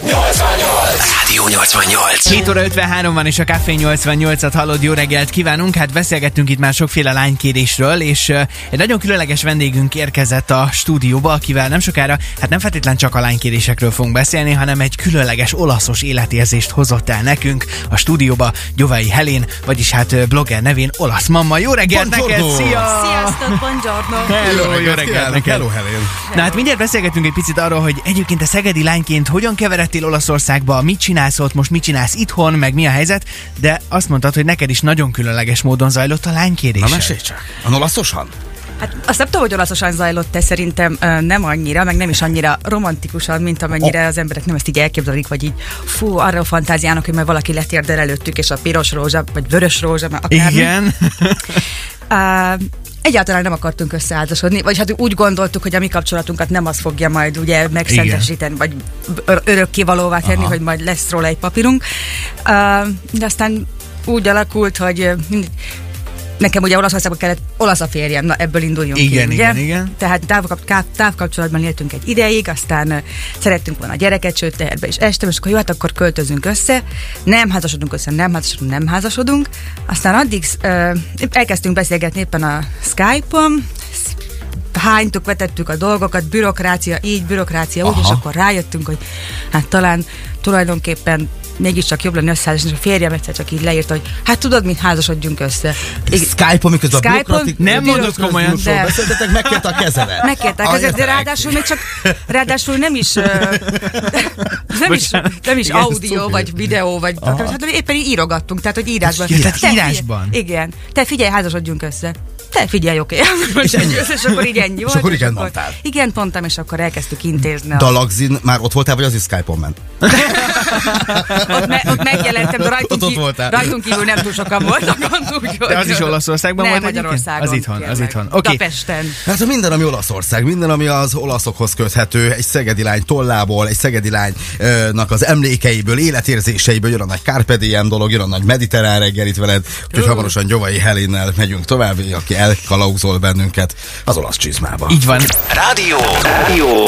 No es extraño Rádió 88. 7 óra 53 van, és a Café 88-at hallod, jó reggelt kívánunk. Hát beszélgettünk itt már sokféle lánykérésről, és uh, egy nagyon különleges vendégünk érkezett a stúdióba, akivel nem sokára, hát nem feltétlenül csak a lánykérésekről fogunk beszélni, hanem egy különleges olaszos életérzést hozott el nekünk a stúdióba Gyovai Helén, vagyis hát blogger nevén olasz mamma. Jó reggelt neked, Buongiorno! szia! Sziasztok, buongiorno! Hello, jó reggelt neked! Hello, Helen. Na hát mindjárt beszélgetünk egy picit arról, hogy egyébként a szegedi lányként hogyan keveredtél Olaszországba, mit csinálsz ott, most mit csinálsz itthon, meg mi a helyzet, de azt mondtad, hogy neked is nagyon különleges módon zajlott a lánykérés. Na mesélj csak. A olaszosan? Hát azt nem tudom, hogy olaszosan zajlott, de szerintem nem annyira, meg nem is annyira romantikusan, mint amennyire az emberek nem ezt így elképzelik, vagy így fú, arra a fantáziának, hogy majd valaki letérdel előttük, és a piros rózsa, vagy vörös rózsa, mert akármi. Igen. Uh, egyáltalán nem akartunk összeházasodni, vagy hát úgy gondoltuk, hogy a mi kapcsolatunkat nem az fogja majd ugye megszentesíteni, vagy ör- örökkévalóvá tenni, Aha. hogy majd lesz róla egy papírunk. Uh, de aztán úgy alakult, hogy Nekem ugye Olaszországban kellett olasz a férjem, na ebből induljunk Igen, ki, igen, ugye? igen. Tehát távkap, távkapcsolatban éltünk egy ideig, aztán szerettünk volna a gyereket, sőt teherbe is estem, és akkor jó, hát akkor költözünk össze. Nem házasodunk össze, nem házasodunk, nem házasodunk. Aztán addig uh, elkezdtünk beszélgetni éppen a Skype-on, hánytuk, vetettük a dolgokat, bürokrácia, így, bürokrácia úgy, Aha. és akkor rájöttünk, hogy hát talán tulajdonképpen mégiscsak jobb lenne összeházasodni, és a férjem egyszer csak így leírta, hogy hát tudod, mit házasodjunk össze. Skype-on, miközben a Skype-on? bürokratik... Nem mondod komolyan. De. Beszéltetek, megkérte a kezedet. Megkértek Ah, ezért, de ráadásul még csak, ráadásul nem is, nem is, nem is audio, vagy videó, vagy hát éppen írogattunk, tehát hogy írásban. Tehát írásban? Igen. Te figyelj, házasodjunk össze. Te figyelj, oké. És, ennyi. és akkor így ennyi volt. akkor igen akkor, mondtál. Igen, mondtam, és akkor elkezdtük intézni. A, Dalagzin, már ott voltál, vagy az is Skype-on ment? ott, me, ott megjelentem, de rajtunk, Ott ki, voltál. rajtunk kívül nem túl sokan voltak. Úgy, De az is Olaszországban nem, volt? Magyarországon. Az itthon, az itthon. Oké. Budapesten. Hát minden, ami Olaszország, minden, ami az olaszokhoz köthető, egy szegedi lány tollából, egy szegedi lánynak az emlékeiből, életérzéseiből jön a nagy Carpe Diem dolog, jön a nagy mediterrán reggel itt veled, úgyhogy hamarosan Gyovai Helinnel megyünk tovább, aki elkalauzol bennünket az olasz csizmába. Így van. Rádió. Rádió.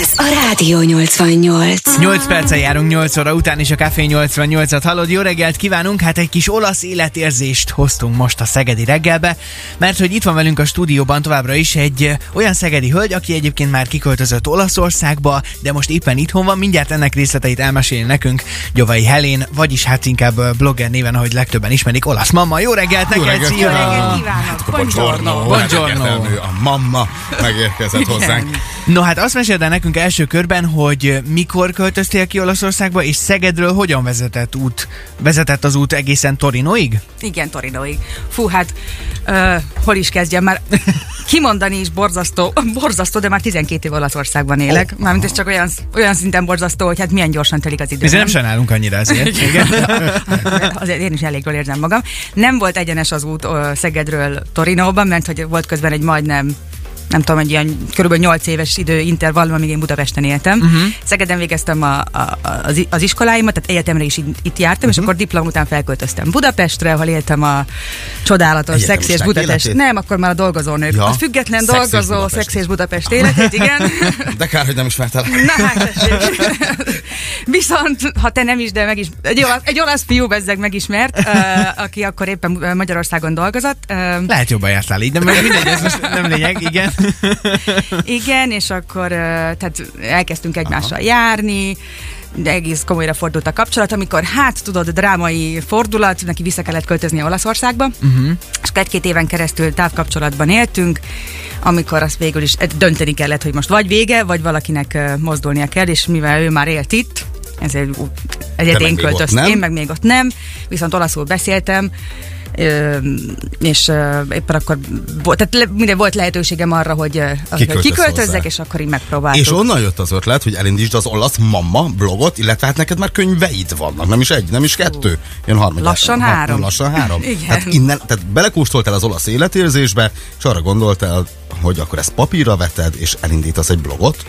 Ez a Rádió 88. 8 perccel járunk 8 óra után is a Café 88-at hallod. Jó reggelt kívánunk! Hát egy kis olasz életérzést hoztunk most a Szegedi reggelbe, mert hogy itt van velünk a stúdióban továbbra is egy olyan szegedi hölgy, aki egyébként már kiköltözött Olaszországba, de most éppen itthon van. Mindjárt ennek részleteit elmeséli nekünk Gyovai Helén, vagyis hát inkább blogger néven, ahogy legtöbben ismerik, olasz mamma. Jó reggelt neked! reggelt szia! Jó reggelt kívánok! Buongiorno. Buongiorno. Egyértelmű, A mamma megérkezett hozzánk. No hát azt meséld el nekünk első körben, hogy mikor költöztél ki Olaszországba, és Szegedről hogyan vezetett út, vezetett az út egészen Torinoig? Igen, Torinoig. Fú, hát uh, hol is kezdjem már? Kimondani is borzasztó, borzasztó, de már 12 év Olaszországban élek. Oh. Mármint ez csak olyan, olyan szinten borzasztó, hogy hát milyen gyorsan telik az idő. Mi nem sajnálunk annyira ezért. Igen. Azért én is elég jól érzem magam. Nem volt egyenes az út ö, Szegedről Torinóban, mert hogy volt közben egy majdnem nem tudom, egy ilyen körülbelül 8 éves idő intervallum, amíg én Budapesten éltem. Uh-huh. Szegeden végeztem a, a, az, az iskoláimat, tehát egyetemre is itt, jártam, uh-huh. és akkor diplom után felköltöztem Budapestre, ahol éltem a csodálatos Egyetemisták Szex és Budapest. életét? Nem, akkor már a dolgozónők. Ja. A független Szex és dolgozó Budapest. Szex és Budapest életét, igen. De kár, hogy nem ismertel. Na hát. Viszont, ha te nem is, de meg is, egy olasz, egy olasz fiú bezzeg megismert, uh, aki akkor éppen Magyarországon dolgozott. Uh, Lehet jobban jártál így, de meg mindegy, ez most nem lényeg, igen. igen, és akkor uh, tehát elkezdtünk egymással járni, de egész komolyra fordult a kapcsolat, amikor hát tudod, drámai fordulat, neki vissza kellett költözni Olaszországba, uh-huh. és egy-két éven keresztül távkapcsolatban éltünk, amikor azt végül is eh, dönteni kellett, hogy most vagy vége, vagy valakinek uh, mozdulnia kell, és mivel ő már élt itt, ezért, meg én költöztem, én meg még ott nem, viszont olaszul beszéltem, és éppen akkor tehát minden volt lehetőségem arra, hogy ö, Kiköltesz kiköltözzek, hozzá. és akkor így megpróbáltuk. És onnan jött az ötlet, hogy elindítsd az olasz mamma blogot, illetve hát neked már könyveid vannak, nem is egy, nem is kettő. Jön harmadik. Lassan három. Lassan három. Igen. Tehát innen, tehát belekóstoltál az olasz életérzésbe, és arra gondoltál, hogy akkor ezt papírra veted, és elindítasz egy blogot.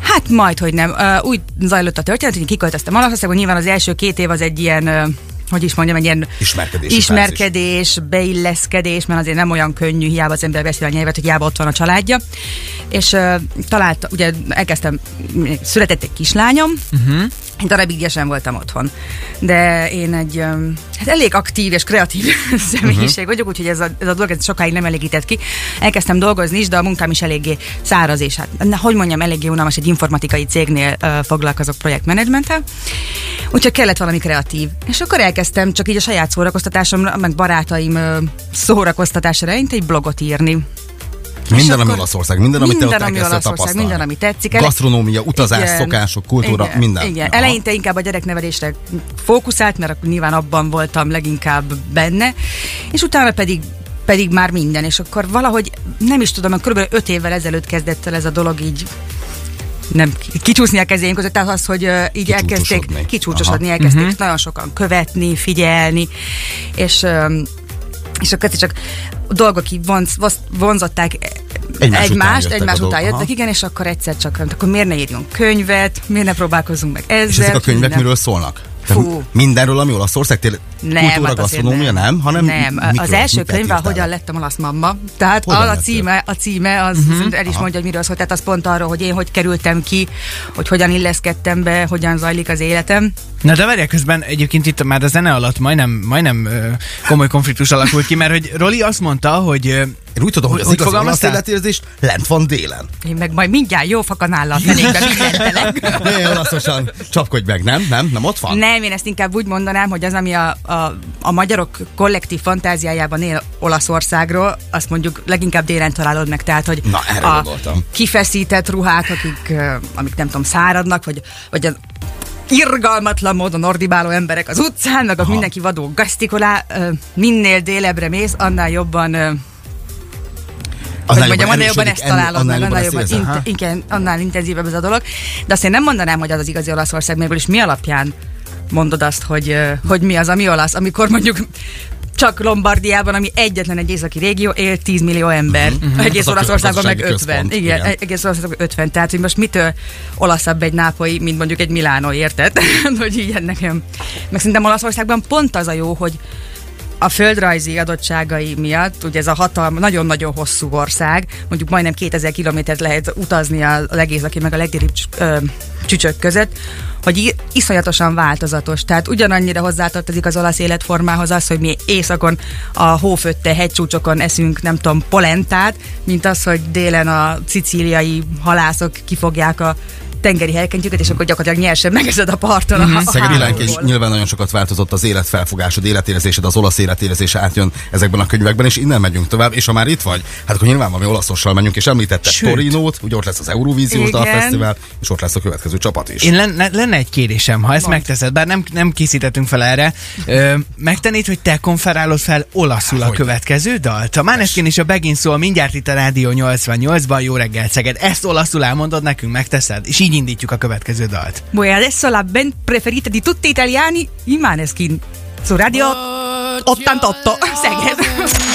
Hát majd, hogy nem. Úgy zajlott a történet, hogy kiköltöztem Olaszországban, nyilván az első két év az egy ilyen hogy is mondjam, egy ilyen Ismerkedési ismerkedés, beilleszkedés, mert azért nem olyan könnyű, hiába az ember beszél a nyelvet, hogy hiába ott van a családja. És uh, talált, ugye elkezdtem, született egy kislányom, uh-huh. Egy darabig sem voltam otthon. De én egy hát elég aktív és kreatív személyiség vagyok, úgyhogy ez a, ez a dolog ez sokáig nem elégített ki. Elkezdtem dolgozni is, de a munkám is eléggé száraz, és hát, na, hogy mondjam, eléggé unalmas egy informatikai cégnél ö, foglalkozok projektmenedzsmenttel. Úgyhogy kellett valami kreatív. És akkor elkezdtem csak így a saját szórakoztatásomra, meg barátaim ö, szórakoztatására egy blogot írni. Minden, ami Olaszország, minden, amit te minden, ami Olaszország, minden, ami tetszik. Gasztronómia, utazás, Igen. szokások, kultúra, igen, minden. Igen, Aha. eleinte inkább a gyereknevelésre fókuszált, mert akkor nyilván abban voltam leginkább benne, és utána pedig pedig már minden, és akkor valahogy nem is tudom, kb. öt évvel ezelőtt kezdett el ez a dolog így nem ki- kicsúszni a kezénk között, tehát az, hogy uh, így elkezdték Kicsúcsosodni. elkezdték uh-huh. nagyon sokan követni, figyelni, és um, és akkor egyszer csak dolgok így vonz, vonz, vonzották Egymás után egymást, jöttek egymás a után jöttek, aha. igen, és akkor egyszer csak, hát akkor miért ne írjunk könyvet, miért ne próbálkozzunk meg ezzel. És ezek a könyvek minden- miről szólnak? Fú. Mindenről, ami Olaszország, tényleg Nem, kultúra, hát gasztronómia, nem, hanem nem. mikről, az első könyv, írtál? hogyan lettem olasz mamma. Tehát Hogyan a, a címe, a címe az uh-huh. el is mondja, hogy miről szól. Tehát az pont arról, hogy én hogy kerültem ki, hogy hogyan illeszkedtem be, hogyan zajlik az életem. Na de várják, közben egyébként itt már a zene alatt majdnem, majdnem komoly konfliktus alakult ki, mert hogy Roli azt mondta, hogy Én úgy tudom, hogy az Hogy igazi olasz életérzés lent van délen. Én meg majd mindjárt jó fakanállal fenékbe mindentelek. Ne, olaszosan csapkodj meg, nem? Nem? Nem ott van? Nem, én ezt inkább úgy mondanám, hogy az, ami a, a, a magyarok kollektív fantáziájában él Olaszországról, azt mondjuk leginkább délen találod meg, tehát, hogy Na, erre a gondoltam. kifeszített ruhák, akik, amik nem tudom, száradnak, vagy, vagy az irgalmatlan módon ordibáló emberek az utcán, meg a mindenki vadó gasztikolá, minél délebre mész, annál jobban ö, hogy Annál mondjam, annál jobban ezt találod annál annál jobban, int- igen, annál intenzívebb ez a dolog. De azt én nem mondanám, hogy az az igazi Olaszország, mégis is mi alapján mondod azt, hogy, hogy mi az, ami olasz, amikor mondjuk csak Lombardiában, ami egyetlen egy északi régió, él 10 millió ember. Uh-huh. Egész a Olaszországban meg gazdasági 50. központ, Igen, igen. egész Olaszországban 50. Tehát, hogy most mitől olaszabb egy nápolyi, mint mondjuk egy Milánó, érted? hogy így nekem. Meg szerintem Olaszországban pont az a jó, hogy a földrajzi adottságai miatt, ugye ez a hatalma, nagyon-nagyon hosszú ország, mondjuk majdnem 2000 kilométert lehet utazni a legészaki meg a legdélibb csücsök között, hogy iszonyatosan változatos. Tehát ugyanannyira hozzátartozik az olasz életformához az, hogy mi északon a hófötte hegycsúcsokon eszünk, nem tudom, polentát, mint az, hogy délen a szicíliai halászok kifogják a tengeri helykentjüket, és akkor gyakorlatilag nyersen megezed a parton a, a Szegedi lányként hálóból. nyilván nagyon sokat változott az életfelfogásod, életérzésed, az olasz életérzése átjön ezekben a könyvekben, és innen megyünk tovább, és ha már itt vagy, hát akkor nyilván valami olaszossal menjünk, és említette Sőt. Torinót, ugye ott lesz az Eurovíziós. Dalfesztivál, és ott lesz a következő csapat is. én lenne, lenne egy kérésem, ha ezt Mondd. megteszed, bár nem, nem készítettünk fel erre, ö, megtennéd, hogy te konferálod fel olaszul a Hogyne. következő dalt? A Maneskin és a Begin szól mindjárt itt a Rádió 88-ban, jó reggel Szeged. Ezt olaszul elmondod nekünk, megteszed? És így indítjuk a következő dalt. Bueno, adesso la band preferita di tutti gli italiani, i Maneskin. Su Radio 88, Szeged.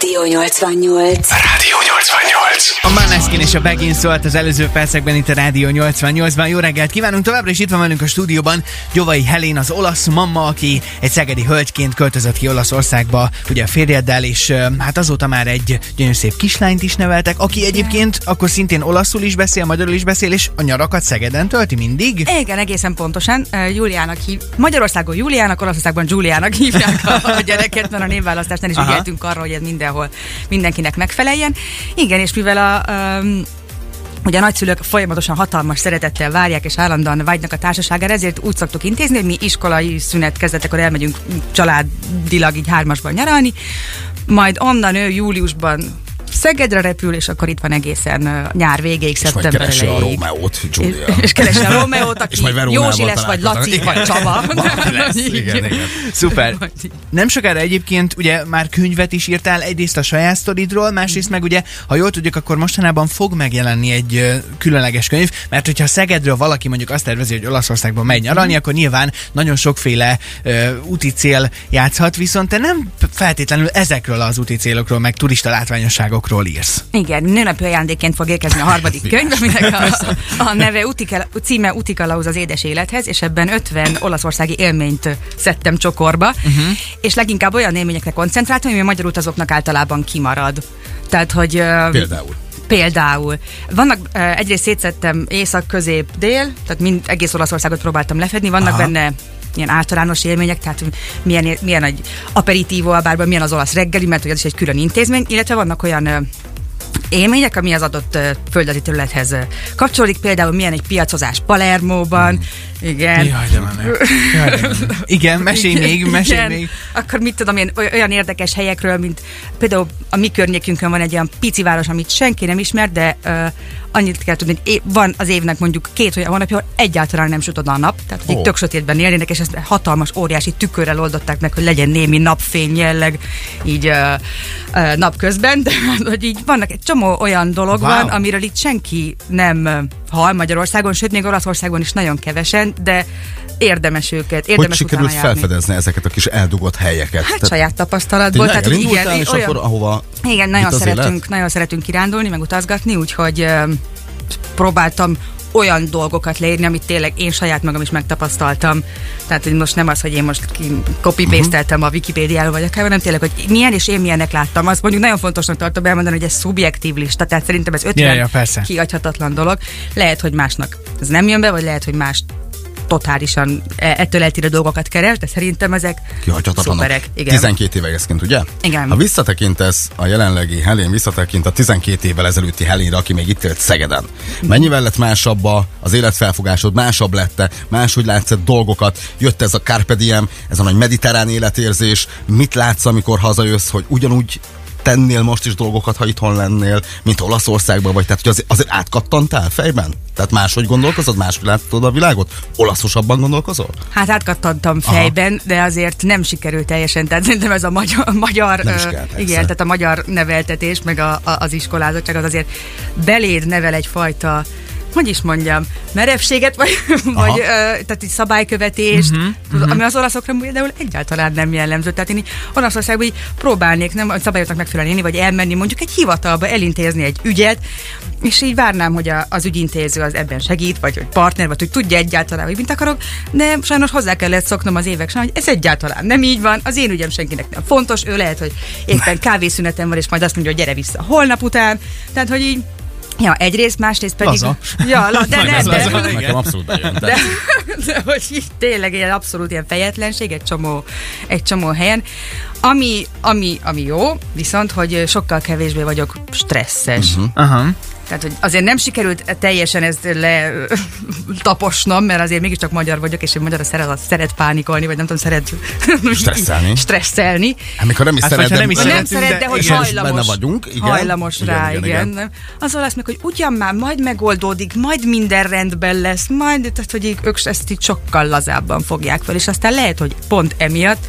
Rádió 88. Rádió 88. A Maneskin és a Begin szólt az előző percekben itt a Rádió 88-ban. Jó reggelt kívánunk továbbra, és itt van velünk a stúdióban Gyovai Helén, az olasz mamma, aki egy szegedi hölgyként költözött ki Olaszországba, ugye a férjeddel, és hát azóta már egy gyönyörű szép kislányt is neveltek, aki egyébként akkor szintén olaszul is beszél, magyarul is beszél, és a nyarakat Szegeden tölti mindig. Igen, egészen pontosan. Júliának hív. Magyarországon Júliának, Olaszországban Giuliának hívják a, a gyereket, mert a névválasztásnál is ügyeltünk arra, hogy ez mindenhol mindenkinek megfeleljen. Igen, és mivel a um, Ugye a nagyszülők folyamatosan hatalmas szeretettel várják és állandóan vágynak a társaságára, ezért úgy szoktuk intézni, hogy mi iskolai szünet kezdetekor elmegyünk családilag így hármasban nyaralni, majd onnan ő júliusban Szegedre repül, és akkor itt van egészen nyár végéig, és majd szeptember keresi a. Rómeót, Giulia. És, és keresi a Rómeót, aki És majd Józsi lesz, vagy. Laci, vagy Csaba. Lesz, igen, igen. Szuper. Nem sokára egyébként ugye már könyvet is írtál, egyrészt a saját sztoridról, másrészt meg ugye, ha jól tudjuk, akkor mostanában fog megjelenni egy különleges könyv, mert hogyha Szegedről valaki mondjuk azt tervezi, hogy Olaszországban megy nyaralni, akkor nyilván nagyon sokféle ö, úti cél játszhat, viszont te nem feltétlenül ezekről az úti célokról, meg turista látványosságokról írsz. Igen, nőnapi ajándékként fog érkezni a harmadik könyv, aminek a, a neve Utikala, címe Utikalauz az édes élethez, és ebben 50 olaszországi élményt szedtem csokorba, uh-huh. és leginkább olyan élményekre koncentráltam, ami a magyar utazóknak általában kimarad. Tehát, hogy... Például. Például. Vannak, egyrészt szétszettem észak, közép, dél, tehát mind, egész Olaszországot próbáltam lefedni, vannak Aha. benne ilyen általános élmények, tehát milyen, milyen egy aperitivo a bárban, milyen az olasz reggeli, mert hogy az is egy külön intézmény, illetve vannak olyan élmények, ami az adott földrajzi területhez kapcsolódik, például milyen egy piacozás Palermóban, igen. Jaj, de menő. Jaj, de menő. Igen, mesélj még, mesélj Igen. még. Akkor mit tudom én, oly- olyan érdekes helyekről, mint például a mi környékünkön van egy olyan pici város, amit senki nem ismer, de uh, annyit kell tudni, hogy van az évnek mondjuk két olyan hónapja, ahol egyáltalán nem süt oda a nap, tehát hogy oh. tök sötétben élnének, és ezt hatalmas, óriási tükörrel oldották meg, hogy legyen némi napfény jelleg így uh, uh, napközben, de hogy így vannak egy csomó olyan dolog Wow. van, amiről itt senki nem hal Magyarországon, sőt még Olaszországban is nagyon kevesen, de érdemes őket, Hogy érdemes sikerült utána járni. felfedezni ezeket a kis eldugott helyeket? Hát Tehát saját tapasztalatból. Tehát, hogy igen, és olyan, akkor ahova igen, nagyon szeretünk, élet? nagyon szeretünk kirándulni, meg utazgatni, úgyhogy ö, próbáltam olyan dolgokat leírni, amit tényleg én saját magam is megtapasztaltam. Tehát, hogy most nem az, hogy én most copy pasteltem a Wikipédiáról vagy akár, hanem tényleg, hogy milyen és én milyennek láttam. Azt mondjuk nagyon fontosnak tartom elmondani, hogy ez szubjektív lista, tehát szerintem ez 50 Ja, ja, persze. kiadhatatlan dolog. Lehet, hogy másnak ez nem jön be, vagy lehet, hogy más totálisan e- ettől eltérő dolgokat keres, de szerintem ezek kihagyhatatlanok. szuperek. Igen. 12 évesként, ugye? Igen. Ha visszatekintesz a jelenlegi Helén, visszatekint a 12 évvel ezelőtti Helénre, aki még itt élt Szegeden. Mennyivel lett másabb az életfelfogásod, másabb lette, máshogy látsz dolgokat, jött ez a Carpe Diem, ez a nagy mediterrán életérzés, mit látsz, amikor hazajössz, hogy ugyanúgy tennél most is dolgokat, ha itthon lennél, mint Olaszországban vagy, tehát hogy azért, azért átkattantál fejben? Tehát máshogy gondolkozod, máshogy látod a világot? Olaszosabban gondolkozol? Hát átkattantam fejben, de azért nem sikerült teljesen. Tehát szerintem ez a magyar, magyar Nem is kell, persze. igen, tehát a magyar neveltetés, meg a, a, az iskolázottság az azért beléd nevel egyfajta hogy is mondjam, merevséget, vagy, vagy ö, tehát egy szabálykövetést, Mhm, uh-huh, ami az olaszokra például egyáltalán nem jellemző. Tehát én így Olaszországban így próbálnék nem a szabályoknak megfelelően élni, vagy elmenni mondjuk egy hivatalba, elintézni egy ügyet, és így várnám, hogy a, az ügyintéző az ebben segít, vagy hogy partner, vagy hogy tudja egyáltalán, hogy mit akarok, de sajnos hozzá kellett szoknom az évek során, hogy ez egyáltalán nem így van, az én ügyem senkinek nem fontos, ő lehet, hogy éppen kávészünetem van, és majd azt mondja, hogy gyere vissza holnap után, tehát, hogy így Ja, egyrészt, másrészt pedig... Laza. Ja, la, de, de, Nagyon de, de, Igen. Nekem abszolút bejön. De. de, de hogy így tényleg ilyen abszolút ilyen fejetlenség egy csomó, egy csomó helyen. Ami, ami, ami jó, viszont, hogy sokkal kevésbé vagyok stresszes. Uh-huh. Aha. Tehát, hogy azért nem sikerült teljesen ezt le taposnom, mert azért mégiscsak magyar vagyok, és én magyar szeret, szeret pánikolni, vagy nem tudom, szeret Stresszelni. stresszelni. Hát mikor nem is Hát, szeret, nem is nem szeret, de, de hogy igen, hajlamos. benne vagyunk, igen. Hajlamos Igen, rá, igen, igen. igen. igen. Az olasz meg, hogy ugyan már majd megoldódik, majd minden rendben lesz, majd, tehát hogy ők ezt így sokkal lazábban fogják fel, és aztán lehet, hogy pont emiatt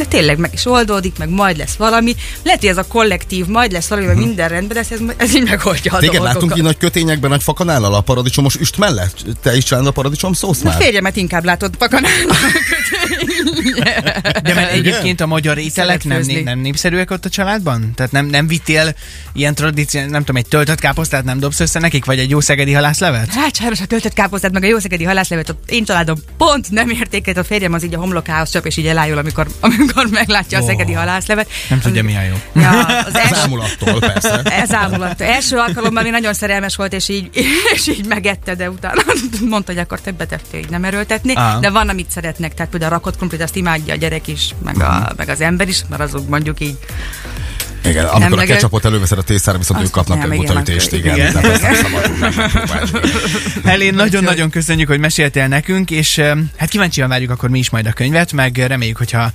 de tényleg meg is oldódik, meg majd lesz valami. Lehet, hogy ez a kollektív, majd lesz valami, meg minden rendben lesz, ez, ez így megoldja a Téged láttunk így nagy kötényekben, nagy fakanállal a paradicsomos üst mellett? Te is csinálod a paradicsom szósz A már? férjemet inkább látod pakanálnak. De mert egyébként a magyar ételek nem, nem népszerűek ott a családban? Tehát nem, nem vittél ilyen tradíció, nem tudom, egy töltött káposztát nem dobsz össze nekik, vagy egy jó szegedi halászlevet? Hát sajnos a töltött káposztát, meg a jószegedi halászlevet, a én családom pont nem értékelt, a férjem az így a homlokához csap, és így elájul, amikor, amikor meglátja a Ó. szegedi halászlevet. Nem tudja, mi a jó. Ja, az első, ámulattól, persze. ez ámulat. Első alkalommal még nagyon szerelmes volt, és így, és így megette, de utána mondta, hogy akkor többet ettől így nem erőltetni. Á. De van, amit szeretnek, tehát például a rakott krumplit, azt imádja a gyerek is, meg, a, meg az ember is, mert azok mondjuk így Igen, amikor a Emleget- ketchupot előveszed a tésztára, viszont Azt ők kapnak nem, egy igen, igen. igen. Nem, nem megpróbálni. Helén, nagyon-nagyon köszönjük, hogy meséltél nekünk, és hát kíváncsian várjuk akkor mi is majd a könyvet, meg reméljük, hogyha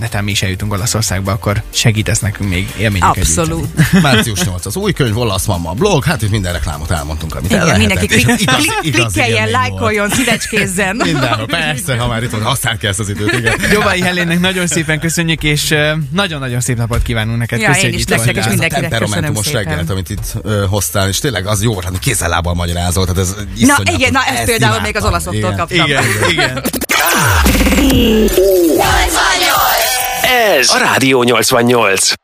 netán mi is eljutunk Olaszországba, akkor segítesz nekünk még élményeket abszolút. gyűjteni. Március 8 az új könyv, Olasz Mama blog, hát itt minden reklámot elmondtunk, amit el Igen, lehetett. mindenki klik, igaz- igaz klikkeljen, lájkoljon, szívecskézzen. Mindenhol, persze, ha már itt van, használni kell ezt az időt, igen. Jobai Helénnek nagyon szépen köszönjük, és nagyon-nagyon szép napot kívánunk neked. Ja, Köszönjük, én is hogy nektek a mindenkinek temperamentumos reggelt, amit itt ö, hoztál, és tényleg az jó volt, hát kézzel-lábbal magyarázol, tehát ez Na igen, na ezt Ezt például még az olaszoktól Igen. kaptam. Igen, igen. Ez a Rádió 88.